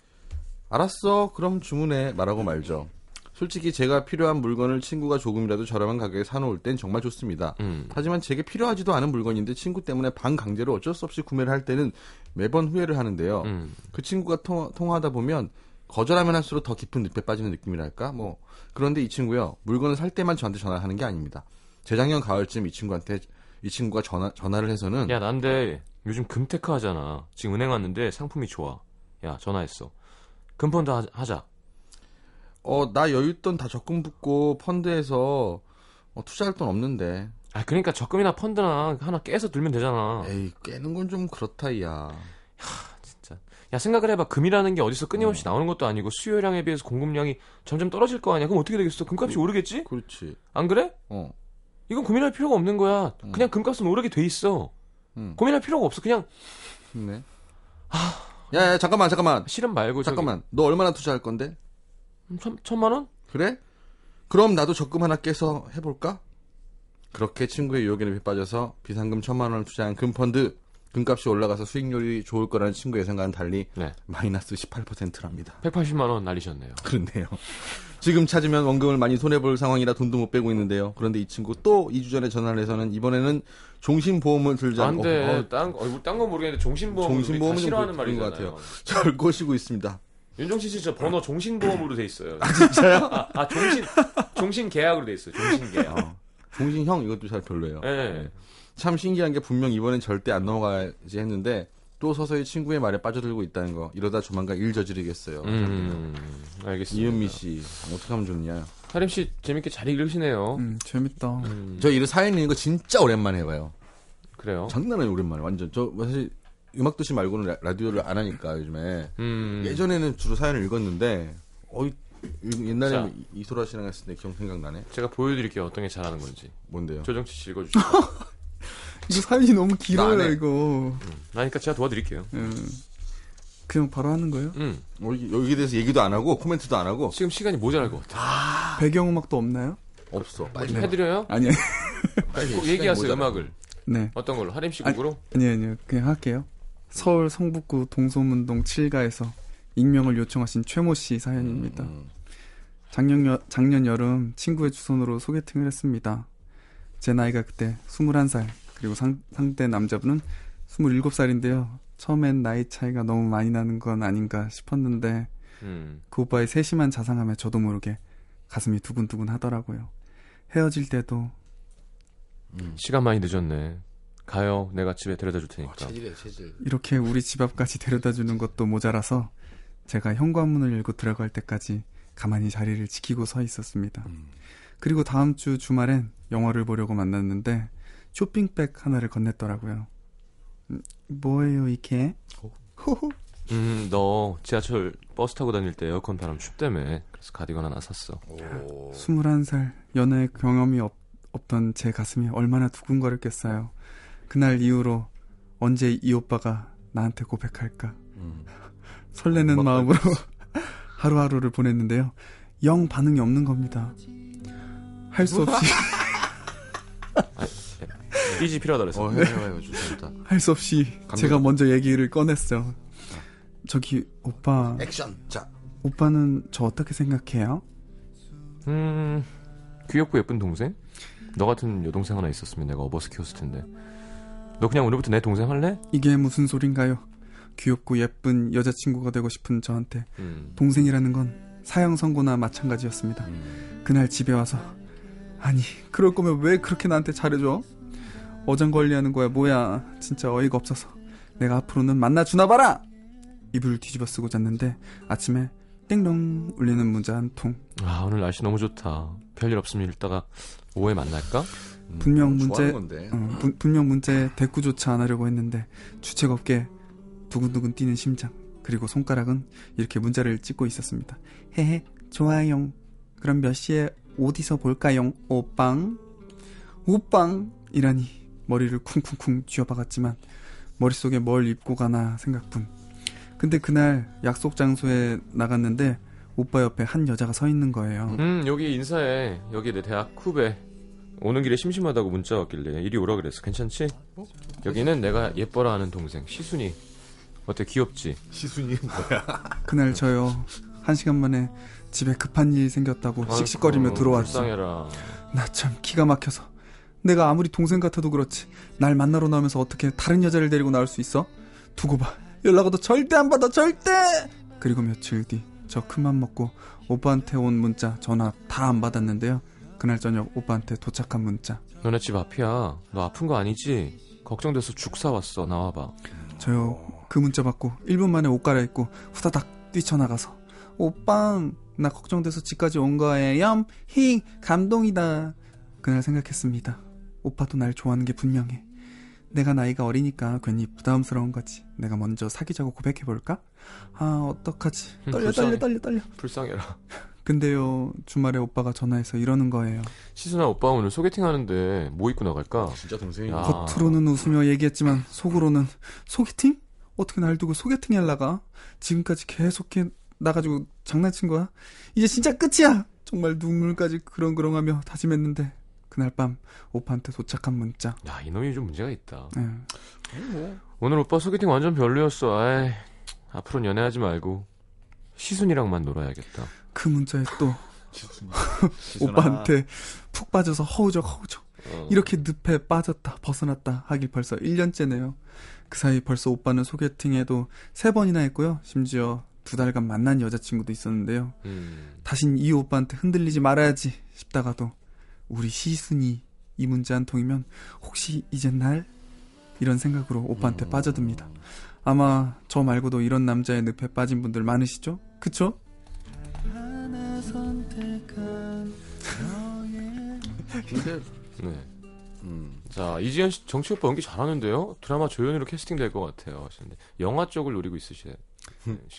알았어. 그럼 주문해. 말하고 말죠. 솔직히 제가 필요한 물건을 친구가 조금이라도 저렴한 가격에 사놓을 땐 정말 좋습니다. 음. 하지만 제게 필요하지도 않은 물건인데 친구 때문에 반 강제로 어쩔 수 없이 구매를 할 때는 매번 후회를 하는데요. 음. 그 친구가 통, 통화하다 보면 거절하면 할수록 더 깊은 늪에 빠지는 느낌이랄까? 뭐 그런데 이 친구요 물건을 살 때만 저한테 전화하는 게 아닙니다. 재작년 가을쯤 이 친구한테 이 친구가 전화 전화를 해서는 야, 난데 요즘 금테크 하잖아. 지금 은행 왔는데 상품이 좋아. 야, 전화했어. 금펀드 하- 하자. 어 나 여윳돈 다 적금 붓고 펀드에서 어, 투자할 돈 없는데 아 그러니까 적금이나 펀드나 하나 깨서 들면 되잖아. 에이 깨는 건 좀 그렇다 야. 진짜. 야 생각을 해봐. 금이라는 게 어디서 끊임없이 나오는 것도 아니고 수요량에 비해서 공급량이 점점 떨어질 거 아니야. 그럼 어떻게 되겠어? 금값이 오르겠지? 그렇지. 안 그래? 어. 이건 고민할 필요가 없는 거야. 그냥 금값은 오르게 돼 있어. 음. 고민할 필요가 없어. 그냥 네. 야, 야, 잠깐만, 잠깐만. 실은 말고 저기 잠깐만. 너 얼마나 투자할 건데? 천, 천만 원? 그래? 그럼 나도 적금 하나 깨서 해볼까? 그렇게 친구의 유혹에 빠져서 비상금 천만 원을 투자한 금펀드. 금값이 올라가서 수익률이 좋을 거라는 친구의 생각은 달리 네. 마이너스 18%랍니다. 180만 원 날리셨네요. 그렇네요. 지금 찾으면 원금을 많이 손해볼 상황이라 돈도 못 빼고 있는데요. 그런데 이 친구 또 2주 전에 전화를 해서는 이번에는 종신보험을 들자. 안 돼. 어, 어, 딴, 거, 어, 딴건 모르겠는데 종신보험 종신보험은 좀 싫어하는 그런 것. 같아요. 절 꼬시고 있습니다. 윤종신 씨 저 번호 종신보험으로 돼 있어요. 아, 진짜요? 아, 아, 종신 종신 계약으로 돼 있어요. 종신 계약. 어. 종신형 이것도 잘 별로예요. 예. 참 신기한 게 분명 이번엔 절대 안 넘어가야지 했는데 또 서서히 친구의 말에 빠져들고 있다는 거. 이러다 조만간 일 저지르겠어요. 음, 알겠습니다. 이은미 씨 어떻게 하면 좋냐? 하림 씨 재밌게 잘 읽으시네요. 음, 재밌다. 음, 저 이런 사연 읽는 거 진짜 오랜만에 해봐요. 그래요. 장난 아니에요 오랜만에 완전. 저 사실 음악 도시 말고는 라- 라디오를 안 하니까 요즘에 음, 예전에는 주로 사연을 읽었는데 어이 옛날에 자. 이소라 씨랑 했을 때 기억 생각나네. 제가 보여드릴게요. 어떤 게 잘하는 건지. 뭔데요? 조정치 씨 읽어주시죠. 이거 사연이 너무 길어요, 해. 이거. 그러니까 제가 도와드릴게요. 음. 그냥 바로 하는 거예요? 음, 어, 여기, 여기에 대해서 얘기도 안 하고 코멘트도 안 하고 지금 시간이 모자랄 것 같아요. 배경음악도 없나요? 없어. 빨리 뭐 해드려요? 아니요. 빨리 꼭 시간이 얘기하세요. 모자라. 음악을. 네. 어떤 걸로? 하림 씨 아니, 곡으로? 아니요, 아니요. 그냥 할게요. 서울 성북구 동소문동 7가에서 익명을 요청하신 최모 씨 사연입니다. 음, 작년, 여, 작년 여름 친구의 주선으로 소개팅을 했습니다. 제 나이가 그때 21살, 그리고 상, 상대 남자분은 27살인데요. 처음엔 나이 차이가 너무 많이 나는 건 아닌가 싶었는데, 음, 그 오빠의 세심한 자상함에 저도 모르게 가슴이 두근두근 하더라고요. 헤어질 때도 음. 시간 많이 늦었네. 가요. 내가 집에 데려다 줄 어, 테니까. 체질이야 체질. 이렇게 우리 집 앞까지 데려다 주는 것도 모자라서 제가 현관문을 열고 들어갈 때까지 가만히 자리를 지키고 서 있었습니다. 음. 그리고 다음 주 주말엔 영화를 보려고 만났는데 쇼핑백 하나를 건넸더라고요. 음, 뭐예요 이게? 호호. 음, 너 지하철 버스 타고 다닐 때 에어컨 바람 춥다며. 그래서 가디건 하나 샀어. 오. 21살 연애 경험이 없, 없던 제 가슴이 얼마나 두근거렸겠어요. 그날 이후로 언제 이 오빠가 나한테 고백할까 음. 설레는 마음으로 하루하루를 보냈는데요. 영 반응이 없는 겁니다. 할 수 없이 삐지 필요하다 그래서. 어, 해봐요, 좋다. 할 수 없이 감동. 제가 먼저 얘기를 꺼냈어요. 저기 오빠 액션. 자, 오빠는 저 어떻게 생각해요? 음, 귀엽고 예쁜 동생? 너 같은 여동생 하나 있었으면 내가 업어서 키웠을 텐데. 너 그냥 오늘부터 내 동생 할래? 이게 무슨 소린가요? 귀엽고 예쁜 여자친구가 되고 싶은 저한테 음. 동생이라는 건 사형 선고나 마찬가지였습니다. 음. 그날 집에 와서 아니 그럴 거면 왜 그렇게 나한테 잘해줘? 어장 관리하는 거야 뭐야 진짜 어이가 없어서 내가 앞으로는 만나주나 봐라 이불 뒤집어 쓰고 잤는데 아침에 땡롱 울리는 문자 한 통 아, 오늘 날씨 너무 좋다. 별일 없으면 읽다가 오후에 만날까? 음, 분명 문제- 건데. 어, 분- 분명 문자에 대꾸조차 안 하려고 했는데 주책 없게 두근두근 뛰는 심장 그리고 손가락은 이렇게 문자를 찍고 있었습니다. 헤헤 좋아요. 그럼 몇 시에 어디서 볼까요? 오빵 오빵이라니 머리를 쿵쿵쿵 쥐어박았지만 머릿속에 뭘 입고 가나 생각뿐. 근데 그날 약속 장소에 나갔는데 오빠 옆에 한 여자가 서 있는 거예요. 음, 여기 인사해. 여기 내 대학 후배. 오는 길에 심심하다고 문자 왔길래 이리 오라 그랬어. 괜찮지? 여기는 내가 예뻐라 하는 동생 시순이. 어때 귀엽지? 시순이 뭐야? 그날 저요 한 시간 만에 집에 급한 일이 생겼다고 씩씩거리며 아이고, 들어왔죠. 불쌍해라. 나 참 기가 막혀서 내가 아무리 동생 같아도 그렇지 날 만나러 나오면서 어떻게 다른 여자를 데리고 나올 수 있어? 두고 봐 연락 와도 절대 안 받아 절대 그리고 며칠 뒤 저 큰맘 먹고 오빠한테 온 문자 전화 다 안 받았는데요 그날 저녁 오빠한테 도착한 문자 너네 집 앞이야. 너 아픈 거 아니지? 걱정돼서 죽 사왔어. 나와봐. 저요 그 문자 받고 1분 만에 옷 갈아입고 후다닥 뛰쳐나가서 오빠 나 걱정돼서 집까지 온 거예요 히 감동이다 그날 생각했습니다 오빠도 날 좋아하는 게 분명해. 내가 나이가 어리니까 괜히 부담스러운 거지. 내가 먼저 사귀자고 고백해볼까? 아, 어떡하지. 떨려, 불쌍해. 떨려, 떨려, 떨려. 불쌍해라. 근데요, 주말에 오빠가 전화해서 이러는 거예요. 시순아 오빠 오늘 소개팅 하는데 뭐 입고 나갈까? 진짜 동생이 야. 겉으로는 웃으며 얘기했지만 속으로는 소개팅? 어떻게 날 두고 소개팅에 나가? 지금까지 계속 해 나가지고 장난친 거야? 이제 진짜 끝이야! 정말 눈물까지 그렁그렁하며 다짐했는데 그날 밤 오빠한테 도착한 문자. 야 이놈이 좀 문제가 있다. 예. 오늘 오빠 소개팅 완전 별로였어. 아이, 앞으로는 연애하지 말고 시순이랑만 놀아야겠다. 그 문자에 또. 오빠한테 푹 빠져서 허우적 허우적 어. 이렇게 늪에 빠졌다 벗어났다 하길 벌써 1년째네요. 그 사이 벌써 오빠는 소개팅에도 세 번이나 했고요. 심지어 두 달간 만난 여자친구도 있었는데요. 음. 다신 이 오빠한테 흔들리지 말아야지 싶다가도 우리 시순이 이 문제 한 통이면 혹시 이젠 날? 이런 생각으로 오빠한테 빠져듭니다. 아마 저 말고도 이런 남자의 늪에 빠진 분들 많으시죠? 그쵸? 근데 네. 음. 자 이지현 씨 정치 오빠 연기 잘하는데요. 드라마 조연으로 캐스팅 될 것 같아요. 하시는데 영화 쪽을 노리고 있으신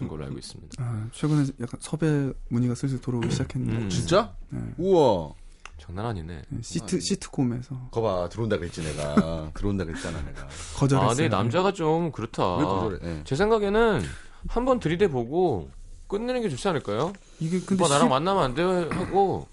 걸로 알고 있습니다. 아, 최근에 약간 섭외 문의가 슬슬 들어오기 시작했는데 음. 진짜? 네. 우와. 장난 아니네. 네, 시트 시트콤에서 거봐 들어온다 그랬지 내가. 들어온다 그랬잖아 내가. 거절했어요. 아, 근데 남자가 좀 그렇다. 왜 거절해? 예. 제 생각에는 한 번 들이대 보고 끝내는 게 좋지 않을까요? 이게 근데 오빠 나랑 시- 만나면 안 돼 하고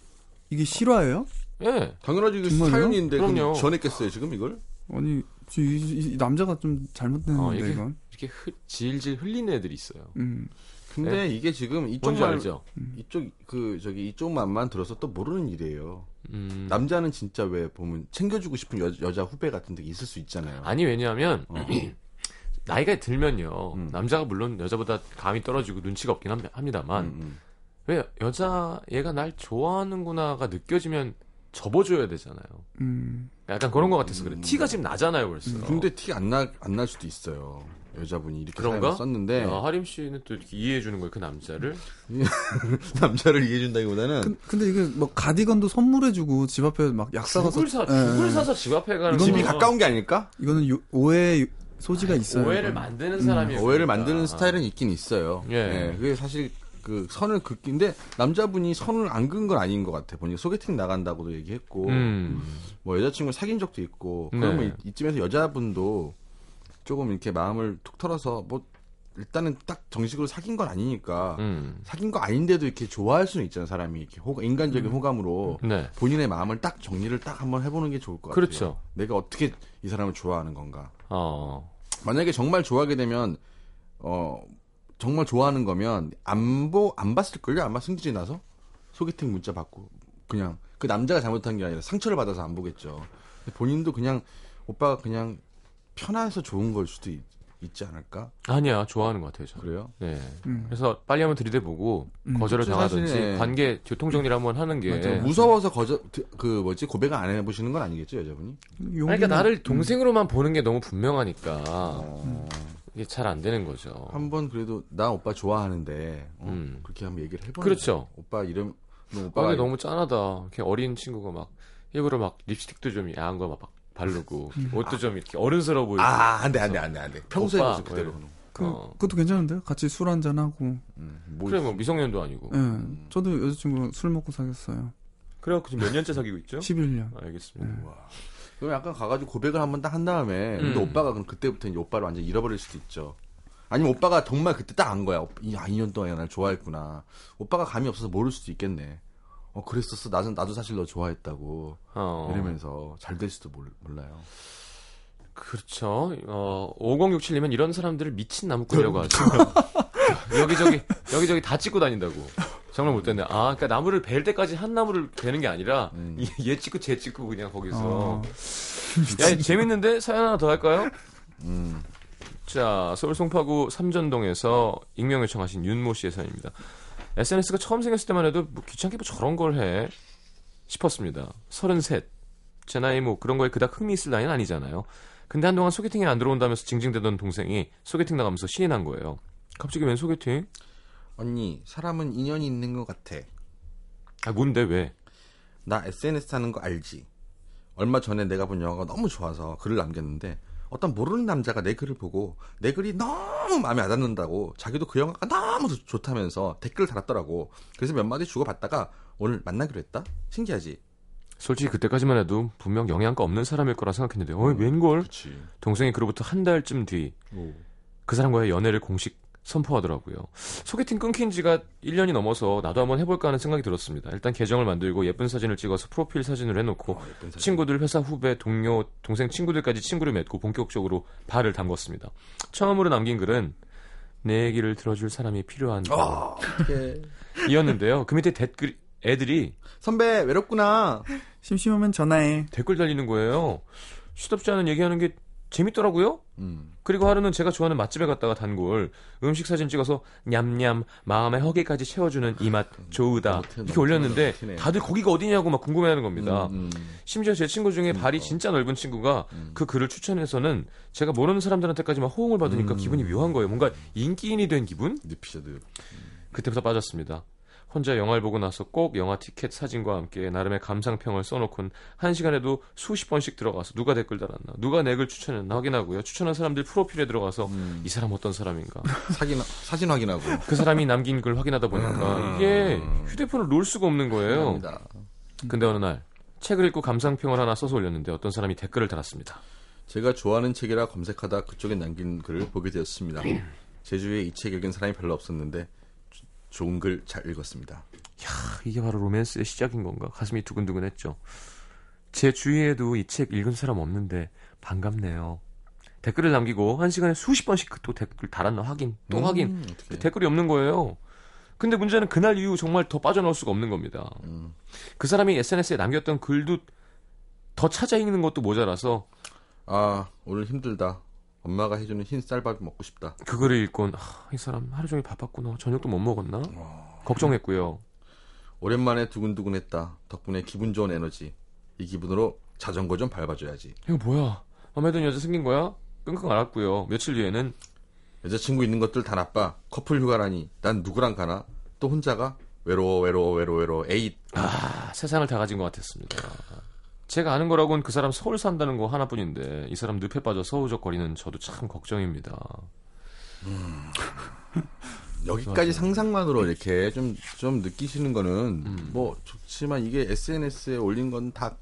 이게 실화예요? 예. 당연하지 이게 정말요? 사연인데 그럼 그럼요. 전했겠어요 지금 이걸? 아니 이, 이- 이 남자가 좀 잘못됐는데 어, 이게- 이건. 이렇게 흐, 질질 흘리는 애들이 있어요. 음. 근데 이게 지금 이쪽 뭔지 말 알죠? 이쪽 그 저기 이쪽 말만 들어서 또 모르는 일이에요. 음. 남자는 진짜 왜 보면 챙겨주고 싶은 여, 여자 후배 같은 데 있을 수 있잖아요. 아니 왜냐하면 어. 나이가 들면요 음. 남자가 물론 여자보다 감이 떨어지고 눈치가 없긴 합- 합니다만 음, 음. 왜 여자 얘가 날 좋아하는구나가 느껴지면 접어줘야 되잖아요. 음. 약간 그런 것 같아서 그래. 티가 지금 나잖아요, 벌써. 음. 근데 티 안 나 안 날 수도 있어요. 여자분이 이렇게 그런가? 썼는데 야, 하림 씨는 또 이렇게 이해해 주는 거예요, 그 남자를. 남자를 이해해 준다기보다는 근- 근데 이게 뭐 가디건도 선물해 주고 집 앞에 막 약 사 가서 죽을 사, 예, 죽을 예. 사서 집 앞에 가는 집이 거는 가까운 게 아닐까? 이거는 요- 오해 소지가 있어요. 오해를 이거는. 만드는 사람이 오해를 만드는 스타일은 있긴 있어요. 예. 그게 사실 그 선을 긋기인데 남자분이 선을 안 긋은 건 아닌 것 같아. 보니까 소개팅 나간다고도 얘기했고 음. 뭐 여자친구 사귄 적도 있고 네. 그러면 이- 이쯤에서 여자분도 조금 이렇게 마음을 툭 털어서 뭐 일단은 딱 정식으로 사귄 건 아니니까 음. 사귄 거 아닌데도 이렇게 좋아할 수는 있잖아요 사람이 이렇게 호- 인간적인 호감으로 네. 본인의 마음을 딱 정리를 딱 한번 해보는 게 좋을 것 같아요. 그렇죠. 내가 어떻게 이 사람을 좋아하는 건가. 어. 만약에 정말 좋아하게 되면 어 정말 좋아하는 거면 안보 안 봤을 걸요 아마 승질이 나서 소개팅 문자 받고 그냥 그 남자가 잘못한 게 아니라 상처를 받아서 안 보겠죠. 본인도 그냥 오빠가 그냥 편해서 좋은 걸 수도 있, 지 않을까? 아니야, 좋아하는 것 같아요, 저는. 그래요? 네. 음. 그래서 빨리 한번 들이대보고 음. 거절을 당하든지 사실, 예. 관계 교통 정리를 한번 하는 게. 맞아. 무서워서 거절 그 뭐지 고백을 안 해보시는 건 아니겠죠 여자분이? 아니, 그러니까 용기는- 나를 동생으로만 보는 게 너무 분명하니까 어, 이게 잘 안 되는 거죠. 한번 그래도 나 오빠 좋아하는데 어, 음. 그렇게 한번 얘기를 해보는 그렇죠. 오빠 이름 너 아, 너무 짠하다. 이렇게 어린 친구가 막 일부러 막 립스틱도 좀 야한 거막 바르고 옷도 좀 이렇게 어른스러워 보이고. 아 안 돼 안 돼 안 돼 안 돼 평소에 오빠, 모습 그대로. 뭐 그, 어. 그것도 괜찮은데요? 같이 술 한잔 하고. 음, 뭐 그래 뭐 미성년도 아니고. 예. 저도 여자친구 술 먹고 사귀었어요. 그래갖고 지금 몇 년째 사귀고 있죠? 11년. 알겠습니다. 그럼 약간 가가지고 고백을 한 번 딱 한 다음에 근데 음. 오빠가 그럼 그때부터 이제 오빠를 완전 히 잃어버릴 수도 있죠. 아니면 오빠가 정말 그때 딱 안 거야. 오- 이 아, 2년 동안 날 좋아했구나. 오빠가 감이 없어서 모를 수도 있겠네. 어 그랬었어. 나도 나도 사실 너 좋아했다고 어. 이러면서 잘될 수도 몰, 몰라요. 그렇죠. 어, 5067님은 이런 사람들을 미친 나무꾼이라고 하죠. 여기저기, 여기저기 다 찍고 다닌다고. 정말 못됐네. 아, 그러니까 나무를 벨 때까지 한 나무를 베는 게 아니라, 음. 얘- 얘 찍고 쟤 찍고 그냥 거기서. 어. 야, 재밌는데? 사연 하나 더 할까요? 음. 자, 서울 송파구 삼전동에서 익명 요청하신 윤모 씨의 사연입니다. SNS가 처음 생겼을 때만 해도 뭐 귀찮게 뭐 저런 걸 해. 싶었습니다. 33. 제 나이 뭐 그런 거에 그닥 흥미 있을 나이는 아니잖아요. 근데 한동안 소개팅에 안 들어온다면서 징징대던 동생이 소개팅 나가면서 신이 난 거예요. 갑자기 웬 소개팅? 언니 사람은 인연이 있는 것 같아. 아, 뭔데, 왜? 나 SNS 하는 거 알지? 얼마 전에 내가 본 영화가 너무 좋아서 글을 남겼는데 어떤 모르는 남자가 내 글을 보고 내 글이 너무 마음에 안 닿는다고 자기도 그 영화가 너무 좋- 좋다면서 댓글을 달았더라고. 그래서 몇 마디 주고받다가 오늘 만나기로 했다? 신기하지? 솔직히 그때까지만 해도 분명 영양가 없는 사람일 거라 생각했는데 어이 웬걸? 그치. 동생이 그로부터 한 달쯤 뒤 그 사람과의 연애를 공식 선포하더라고요. 소개팅 끊긴 지가 1년이 넘어서 나도 한번 해볼까 하는 생각이 들었습니다. 일단 계정을 만들고 예쁜 사진을 찍어서 프로필 사진으로 해놓고 예쁜 사진. 친구들, 회사 후배, 동료, 동생 친구들까지 친구를 맺고 본격적으로 발을 담궜습니다. 처음으로 남긴 글은 내 얘기를 들어줄 사람이 필요한 아, 어떡해. 이었는데요. 그 밑에 댓글 애들이 선배 외롭구나. 심심하면 전화해. 댓글 달리는 거예요. 시덥지 않은 얘기하는 게 재밌더라고요. 음. 그리고 하루는 제가 좋아하는 맛집에 갔다가 단골 음식 사진 찍어서 냠냠 마음의 허기까지 채워주는 이 맛 좋으다 이렇게 올렸는데. 다들 거기가 어디냐고 막 궁금해하는 겁니다. 음, 음. 심지어 제 친구 중에 발이 진짜 넓은 친구가 음. 그 글을 추천해서는 제가 모르는 사람들한테까지만 호응을 받으니까 음. 기분이 묘한 거예요. 뭔가 인기인이 된 기분? 늪. 그때부터 빠졌습니다. 혼자 영화를 보고 나서 꼭 영화 티켓 사진과 함께 나름의 감상평을 써놓곤 한 시간에도 수십 번씩 들어가서 누가 댓글 달았나, 누가 내 글 추천했나 확인하고요. 추천한 사람들 프로필에 들어가서 음. 이 사람 어떤 사람인가, 사진, 사진 확인하고. 그 사람이 남긴 글 확인하다 보니까 이게 휴대폰을 놓을 수가 없는 거예요. 근데 어느 날 책을 읽고 감상평을 하나 써서 올렸는데 어떤 사람이 댓글을 달았습니다. 제가 좋아하는 책이라 검색하다 그쪽에 남긴 글을 보게 되었습니다. 제 주위에 이 책 읽은 사람이 별로 없었는데 조- 좋은 글 잘 읽었습니다. 아, 이게 바로 로맨스의 시작인 건가? 가슴이 두근두근했죠. 제 주위에도 이 책 읽은 사람 없는데 반갑네요. 댓글을 남기고 한 시간에 수십 번씩 또 댓글 달았나 확인, 또 음, 확인. 어떡해. 댓글이 없는 거예요. 근데 문제는 그날 이후 정말 더 빠져나올 수가 없는 겁니다. 음. 그 사람이 SNS에 남겼던 글도 더 찾아 읽는 것도 모자라서 아 오늘 힘들다. 엄마가 해주는 흰 쌀밥 먹고 싶다. 그거를 읽곤 아, 이 사람 하루 종일 바빴구나. 저녁도 못 먹었나? 걱정했고요. 오랜만에 두근두근했다. 덕분에 기분 좋은 에너지. 이 기분으로 자전거 좀 밟아줘야지. 이거 뭐야? 마음에 드는 여자 생긴 거야? 끙끙 앓았고요. 며칠 뒤에는 여자친구 있는 것들 다 나빠. 커플 휴가라니. 난 누구랑 가나? 또 혼자가? 외로워 외로워 외로워 외로워. 에잇. 아, 세상을 다 가진 것 같았습니다. 제가 아는 거라고는 그 사람 서울 산다는 거 하나뿐인데 이 사람 늪에 빠져 허우적거리는 저도 참 걱정입니다. 여기까지 상상만으로 이렇게 좀, 좀 느끼시는 거는 음. 뭐 좋지만 이게 SNS에 올린 건 다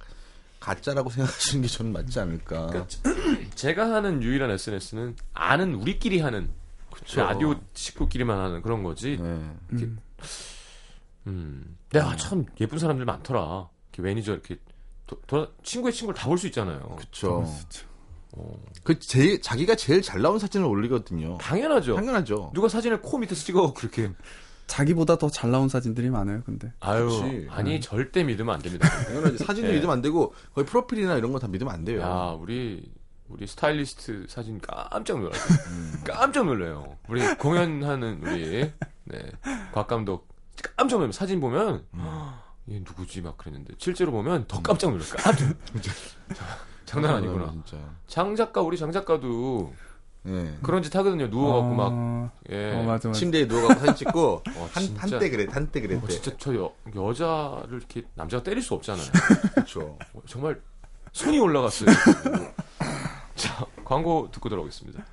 가짜라고 생각하시는 게 저는 맞지 않을까. 그러니까 제가 하는 유일한 SNS는 아는 우리끼리 하는 그쵸. 라디오 식구끼리만 하는 그런 거지. 네. 음. 음. 내가 참 예쁜 사람들 많더라. 이렇게 매니저 이렇게 도- 도- 친구의 친구를 다 볼 수 있잖아요. 그쵸. 어. 그 제일, 자기가 제일 잘 나온 사진을 올리거든요. 당연하죠. 당연하죠. 누가 사진을 코 밑에서 찍어 그렇게. 자기보다 더 잘 나온 사진들이 많아요. 근데 아유, 그치. 아니 절대 믿으면 안 됩니다. 당연하지. 사진도 예. 믿으면 안 되고, 거의 프로필이나 이런 거 다 믿으면 안 돼요. 야, 우리 우리 스타일리스트 사진 깜짝 놀랐어요. 깜짝 놀래요. 우리 공연하는 우리 네, 곽 감독 깜짝 놀라요. 사진 보면 얘 누구지 막 그랬는데 실제로 보면 더 깜짝 놀랄 깜짝. 장난 아니구나. 진짜. 장 작가 우리 장 작가도 예. 그런 짓 하거든요. 누워갖고 막 어, 예. 어, 맞아 맞아. 침대에 누워가고 사진 찍고, 어, 한, 진짜. 한때 그래, 한때 어, 그랬대. 진짜 저 여, 여자를 이렇게 남자가 때릴 수 없잖아요. 그쵸. 어, 정말 손이 올라갔어요. 자, 광고 듣고 돌아오겠습니다.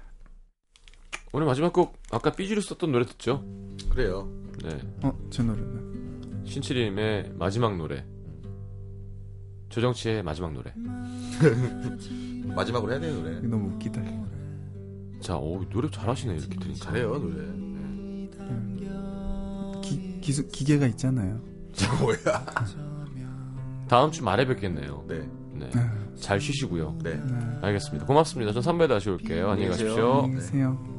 오늘 마지막 곡 아까 삐지로 썼던 노래 듣죠? 그래요. 네, 어, 제 노래는 신치림의 마지막 노래. 조정치의 마지막 노래. 마지막으로 해야 되는 노래. 너무 웃기다. 자, 오, 노래 잘하시네 이렇게 들으니까. 잘해요, 노래. 기, 기수, 기계가 있잖아요. 뭐야. 다음 주 말에 뵙겠네요. 네. 네, 잘 쉬시고요. 네. 네. 알겠습니다. 고맙습니다. 전 3부에 다시 올게요. 안녕히. 가십시오. 안녕히 계세요.